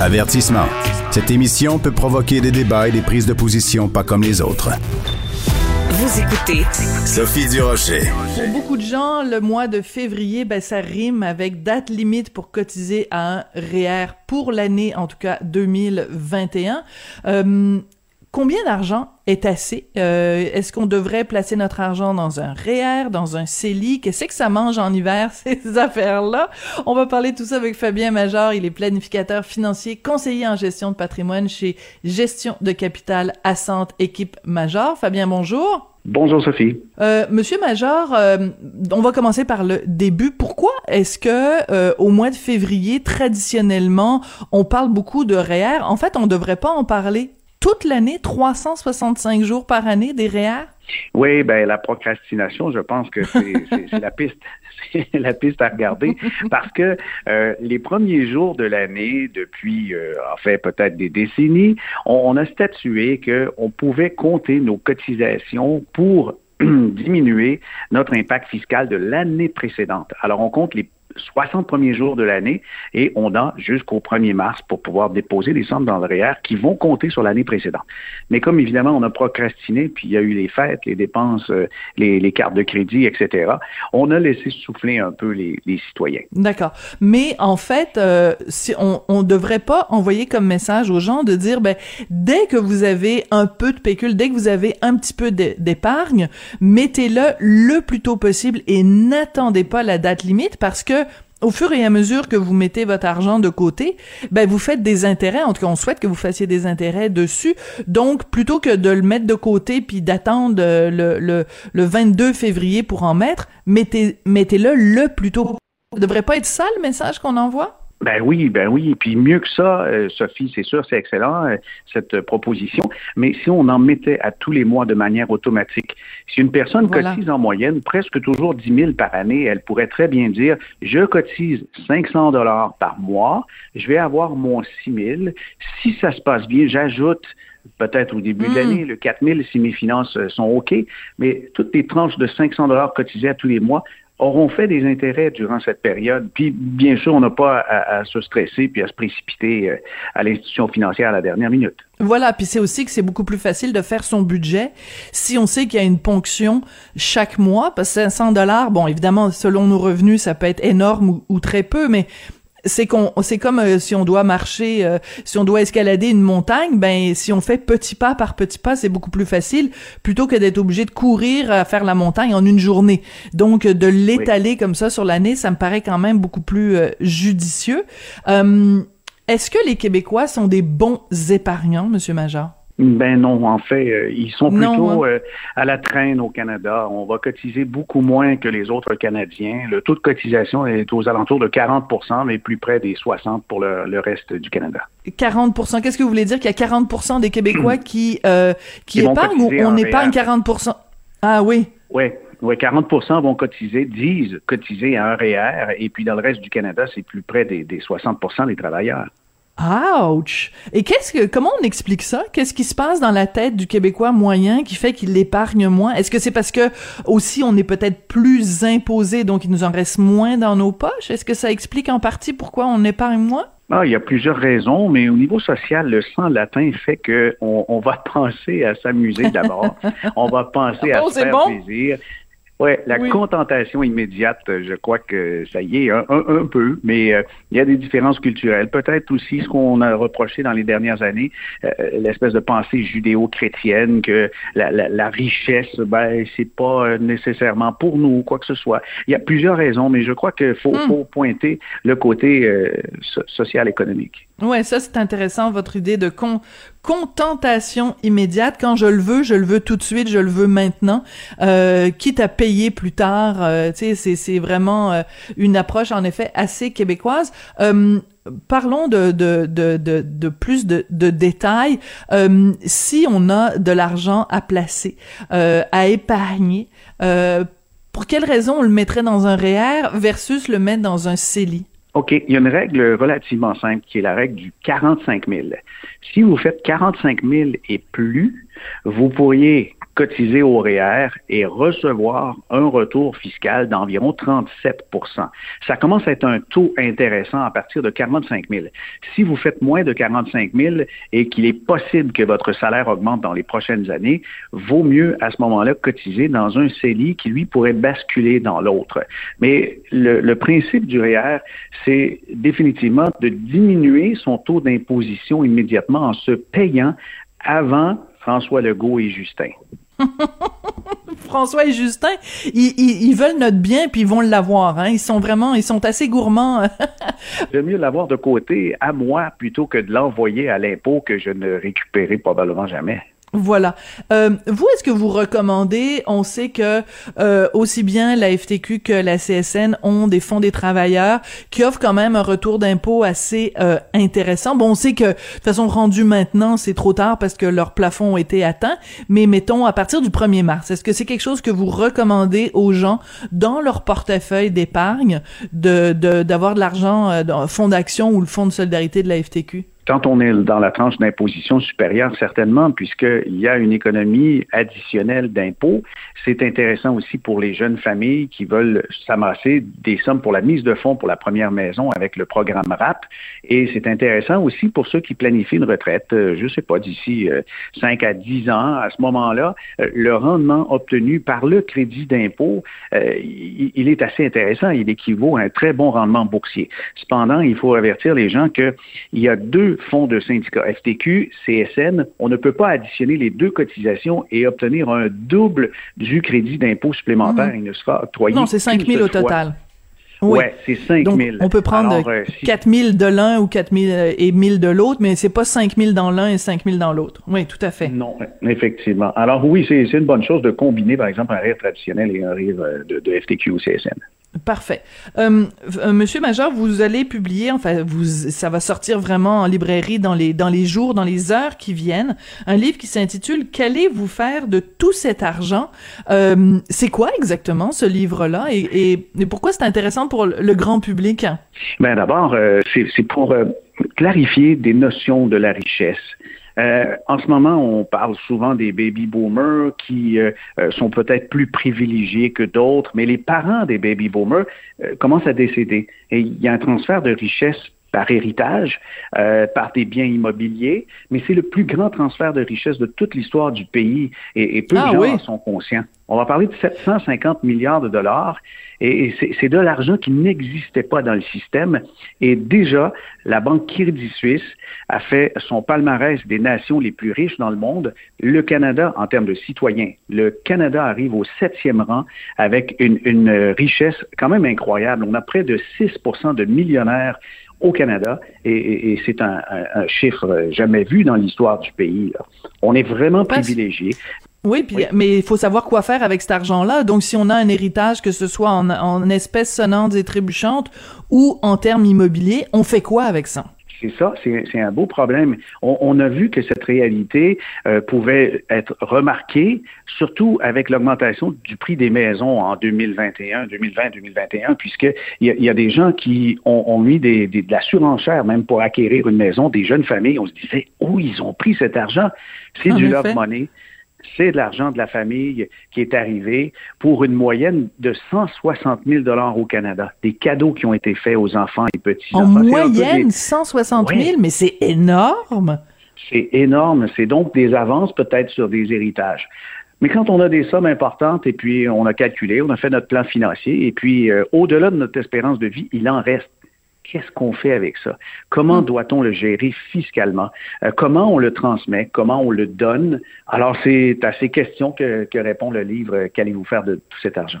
Avertissement. Cette émission peut provoquer des débats et des prises de position pas comme les autres. Vous écoutez Sophie Durocher. Pour beaucoup de gens, le mois de février, ben, ça rime avec date limite pour cotiser à un REER pour l'année, en tout cas 2021. Euh, combien d'argent est assez? Euh, Est-ce qu'on devrait placer notre argent dans un REER, dans un CELI? Qu'est-ce que ça mange en hiver, ces affaires-là? On va parler de tout ça avec Fabien Major. Il est planificateur financier, conseiller en gestion de patrimoine chez Gestion de capital Assante Équipe Major. Fabien, bonjour. Bonjour Sophie. Euh, Monsieur Major, euh, on va commencer par le début. Pourquoi est-ce que euh, au mois de février, traditionnellement, on parle beaucoup de REER? En fait, on devrait pas en parler toute l'année, 365 jours par année des REER? Oui, ben la procrastination, je pense que c'est la piste, la piste à regarder parce que euh, les premiers jours de l'année, depuis euh, en fait peut-être des décennies, on, on a statué qu'on pouvait compter nos cotisations pour diminuer notre impact fiscal de l'année précédente. Alors on compte les 60 premiers jours de l'année et on a jusqu'au 1er mars pour pouvoir déposer des sommes dans le REER qui vont compter sur l'année précédente. Mais comme évidemment on a procrastiné, puis il y a eu les fêtes, les dépenses, euh, les, les cartes de crédit, etc., on a laissé souffler un peu les, les citoyens. D'accord. Mais en fait, euh, on on devrait pas envoyer comme message aux gens de dire ben dès que vous avez un peu de pécule, dès que vous avez un petit peu d'é- d'épargne, mettez-le le plus tôt possible et n'attendez pas la date limite parce que au fur et à mesure que vous mettez votre argent de côté, ben vous faites des intérêts. En tout cas, on souhaite que vous fassiez des intérêts dessus. Donc, plutôt que de le mettre de côté puis d'attendre euh, le, le, le 22 février pour en mettre, mettez, mettez-le le plus tôt. Ça devrait pas être ça le message qu'on envoie? Ben oui, ben oui. Et puis mieux que ça, euh, Sophie, c'est sûr, c'est excellent, euh, cette proposition. Mais si on en mettait à tous les mois de manière automatique, si une personne Voilà. cotise en moyenne presque toujours 10 000 par année, elle pourrait très bien dire, je cotise 500 dollars par mois, je vais avoir mon 6 000. Si ça se passe bien, j'ajoute peut-être au début de Mm. l'année, le 4 000 si mes finances euh, sont OK, mais toutes les tranches de 500 dollars cotisées à tous les mois auront fait des intérêts durant cette période. Puis, bien sûr, on n'a pas à, se stresser puis à se précipiter euh, à l'institution financière à la dernière minute. Voilà, puis c'est aussi que c'est beaucoup plus facile de faire son budget si on sait qu'il y a une ponction chaque mois, parce que 500 dollars, bon, évidemment, selon nos revenus, ça peut être énorme ou très peu, mais c'est qu'on c'est comme euh, si on doit marcher euh, si on doit escalader une montagne ben si on fait petit pas par petit pas c'est beaucoup plus facile plutôt que d'être obligé de courir à faire la montagne en une journée. Donc de l'étaler comme ça sur l'année ça me paraît quand même beaucoup plus euh, judicieux. Est-ce que les Québécois sont des bons épargnants monsieur Major? Ben non, en fait, euh, ils sont Non, plutôt hein. euh, à la traîne au Canada. On va cotiser beaucoup moins que les autres Canadiens. Le taux de cotisation est aux alentours de 40% mais plus près des 60 pour le, le reste du Canada. 40% Qu'est-ce que vous voulez dire qu'il y a 40% des Québécois qui euh, qui épargnent ou on épargne REER. 40 Ah oui. Oui, ouais, 40% vont cotiser, disent cotiser à un REER, et puis dans le reste du Canada, c'est plus près des, des 60% des travailleurs. Ouch! Et qu'est-ce que, comment on explique ça? Qu'est-ce qui se passe dans la tête du Québécois moyen qui fait qu'il épargne moins? Est-ce que c'est parce que aussi on est peut-être plus imposé, donc il nous en reste moins dans nos poches? Est-ce que ça explique en partie pourquoi on épargne moins? Ah, il y a plusieurs raisons, mais au niveau social, le sang latin fait que on, va penser à s'amuser d'abord. on va penser Ah à se faire bon? plaisir. Oui, la Oui. contentation immédiate, euh, je crois que ça y est, un, un- un peu, mais euh, il y a des différences culturelles. Peut-être aussi ce qu'on a reproché dans les dernières années, euh, l'espèce de pensée judéo-chrétienne que la, la- la richesse, ben, c'est pas nécessairement pour nous, quoi que ce soit. Il y a plusieurs raisons, mais je crois qu'il faut, Hmm. faut pointer le côté euh, so- social-économique. Ouais, ça c'est intéressant votre idée de con contentation immédiate. Quand je le veux, je le veux tout de suite, je le veux maintenant, euh, quitte à payer plus tard. euh, tu sais, c'est vraiment euh, une approche en effet assez québécoise. Euh, Parlons de, de, de, de, plus de, de détails. Euh, si on a de l'argent à placer, euh, à épargner, pour quelle raison on le mettrait dans un REER versus le mettre dans un CELI? OK, il y a une règle relativement simple qui est la règle du 45 000. Si vous faites 45 000 et plus, vous pourriez cotiser au REER et recevoir un retour fiscal d'environ 37% Ça commence à être un taux intéressant à partir de 45 000. Si vous faites moins de 45 000 et qu'il est possible que votre salaire augmente dans les prochaines années, vaut mieux à ce moment-là cotiser dans un CELI qui, lui, pourrait basculer dans l'autre. Mais le, le principe du REER, c'est définitivement de diminuer son taux d'imposition immédiatement en se payant avant François Legault et Justin. François et Justin, ils, ils, ils veulent notre bien puis ils vont l'avoir. Hein. Ils sont vraiment, ils sont assez gourmands. J'aime mieux l'avoir de côté à moi plutôt que de l'envoyer à l'impôt que je ne récupérerai probablement jamais. Voilà. Euh, vous, est-ce que vous recommandez, on sait que euh, aussi bien la FTQ que la CSN ont des fonds des travailleurs qui offrent quand même un retour d'impôt assez euh, intéressant. Bon, on sait que de toute façon rendu maintenant, c'est trop tard parce que leurs plafonds ont été atteints, mais mettons à partir du 1er mars, est-ce que c'est quelque chose que vous recommandez aux gens dans leur portefeuille d'épargne de d'avoir de, l'argent euh, dans un fonds d'action ou le fonds de solidarité de la FTQ? Quand on est dans la tranche d'imposition supérieure, certainement, puisqu'il y a une économie additionnelle d'impôts, c'est intéressant aussi pour les jeunes familles qui veulent s'amasser des sommes pour la mise de fonds pour la première maison avec le programme RAP. Et c'est intéressant aussi pour ceux qui planifient une retraite, euh, je ne sais pas, d'ici euh, 5 à 10 ans. À ce moment-là, euh, le rendement obtenu par le crédit d'impôt, euh, il est assez intéressant. Il équivaut à un très bon rendement boursier. Cependant, il faut avertir les gens qu'il y a deux fonds de syndicats, FTQ, CSN. On ne peut pas additionner les deux cotisations et obtenir un double du crédit d'impôt supplémentaire. Il ne sera octroyé Non, c'est 5 qu'une 000 au total. Ouais, c'est 5 Donc, 000. on peut prendre Alors, euh, si- 4 000 de l'un ou 4 000 et 1 000 de l'autre, mais c'est pas 5 000 dans l'un et 5 000 dans l'autre. Oui, tout à fait. Non, effectivement. Alors oui, c'est c'est une bonne chose de combiner, par exemple, un rire traditionnel et un rire euh, de, de FTQ ou CSN. Parfait. Euh, euh, Monsieur Major, vous allez publier, enfin, vous, ça va sortir vraiment en librairie dans les dans les jours, dans les heures qui viennent, un livre qui s'intitule Qu'allez-vous faire de tout cet argent Euh, C'est quoi exactement ce livre-là et, et, pourquoi c'est intéressant pour le grand public? Ben d'abord, euh, c'est c'est pour euh, clarifier des notions de la richesse. Euh, en ce moment, on parle souvent des baby boomers qui euh, euh, sont peut-être plus privilégiés que d'autres, mais les parents des baby boomers commencent à décéder. Et il y a un transfert de richesse par héritage, euh, par des biens immobiliers, mais c'est le plus grand transfert de richesse de toute l'histoire du pays et, et peu Ah de gens oui? en sont conscients. On va parler de 750 milliards de dollars et, et c'est- de l'argent qui n'existait pas dans le système. Et déjà, la Banque Crédit Suisse a fait son palmarès des nations les plus riches dans le monde. Le Canada, en termes de citoyens, le Canada arrive au septième rang avec une, une richesse quand même incroyable. On a près de 6 de millionnaires au Canada et, et- et c'est un, un- un chiffre jamais vu dans l'histoire du pays. là. On est vraiment privilégié. Oui, puis, Oui. mais il faut savoir quoi faire avec cet argent-là. Donc, si on a un héritage, que ce soit en, en espèces sonnantes et trébuchantes ou en termes immobiliers, on fait quoi avec ça? C'est ça, c'est un beau problème. On, on a vu que cette réalité euh, pouvait être remarquée, surtout avec l'augmentation du prix des maisons en 2021, 2020, 2021, puisque il y a, y a des gens qui ont, ont mis des, des- de la surenchère même pour acquérir une maison, des jeunes familles. On se disait, où ils ont pris cet argent? C'est du love money. C'est de l'argent de la famille qui est arrivé pour une moyenne de 160 000 dollars au Canada. Des cadeaux qui ont été faits aux enfants et petits En enfants. Moyenne, des- 160 000, Ouais. mais c'est énorme. c'est énorme. C'est donc des avances peut-être sur des héritages. Mais quand on a des sommes importantes et puis on a calculé, on a fait notre plan financier et puis euh, au-delà de notre espérance de vie, il en reste. Qu'est-ce qu'on fait avec ça? Comment doit-on le gérer fiscalement? Euh, comment on le transmet? Comment on le donne? Alors, c'est à ces questions que, que répond le livre Qu'allez-vous faire de tout cet argent?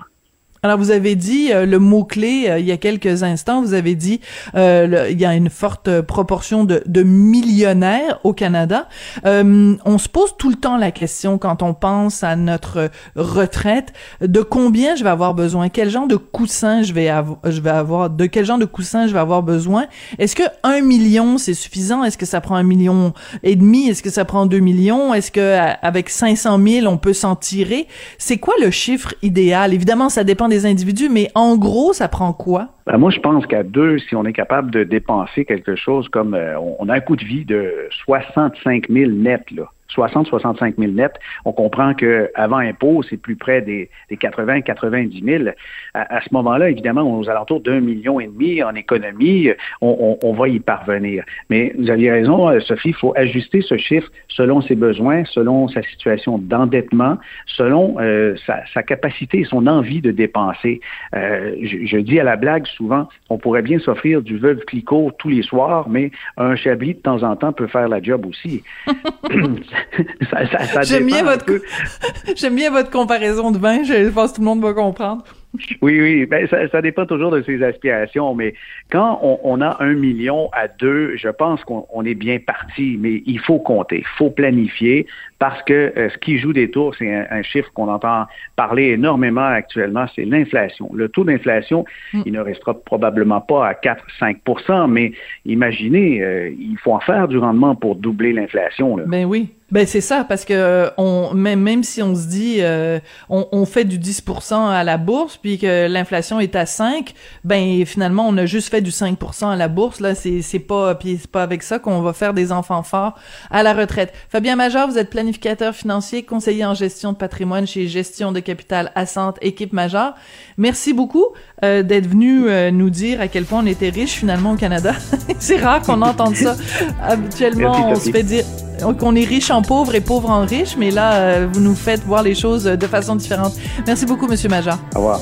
Alors vous avez dit euh, le mot clé euh, il y a quelques instants. Vous avez dit euh, il y a une forte proportion de, de millionnaires au Canada. on se pose tout le temps la question quand on pense à notre retraite de combien je vais avoir besoin, quel genre de coussin je vais avoir, je vais avoir, de quel genre de coussin je vais avoir besoin? Est-ce que un million c'est suffisant? Est-ce que ça prend un million et demi? Est-ce que ça prend deux millions? Est-ce que avec 500 000 on peut s'en tirer? C'est quoi le chiffre idéal? Évidemment, ça dépend des individus, mais en gros, ça prend quoi? Ben, moi, je pense qu'à deux, si on est capable de dépenser quelque chose comme euh, on a un coût de vie de 65 000 net, là. 60-65 000 net, on comprend qu'avant impôt, c'est plus près des, des 80-90 000. À, ce moment-là, évidemment, aux alentours d'un million et demi en économie, on, on, va y parvenir. Mais vous aviez raison, euh, Sophie, il faut ajuster ce chiffre selon ses besoins, selon sa situation d'endettement, selon euh, sa, sa, capacité et son envie de dépenser. Euh, je, je, dis à la blague souvent, on pourrait bien s'offrir du veuve clicot tous les soirs, mais un chablis de temps en temps peut faire la job aussi. J'aime bien votre j'aime bien votre comparaison de vin. Je pense que tout le monde va comprendre. Oui, oui, ben, ça, ça, dépend toujours de ses aspirations, mais quand on, a un million à deux, je pense qu'on est bien parti, mais il faut compter, il faut planifier, parce que euh, ce qui joue des tours, c'est un, chiffre qu'on entend parler énormément actuellement, c'est l'inflation. Le taux d'inflation, mm. il ne restera probablement pas à 4-5% mais imaginez, euh, il faut en faire du rendement pour doubler l'inflation. Ben oui. Ben c'est ça parce que euh, on même même si on se dit on, on, fait du 10% à la bourse puis que l'inflation est à 5, ben finalement on a juste fait du 5% à la bourse là, c'est c'est pas puis c'est pas avec ça qu'on va faire des enfants forts à la retraite. Fabien Major, vous êtes planificateur financier, conseiller en gestion de patrimoine chez Gestion de capital Assante, équipe majeure. Merci beaucoup euh, d'être venu euh, nous dire à quel point on était riche finalement au Canada. c'est rare qu'on entende ça. Habituellement, on se fait dire qu'on est riche en pauvre et pauvre en riche, mais là, euh, vous nous faites voir les choses de façon différente. Merci beaucoup, Monsieur Major. Au revoir.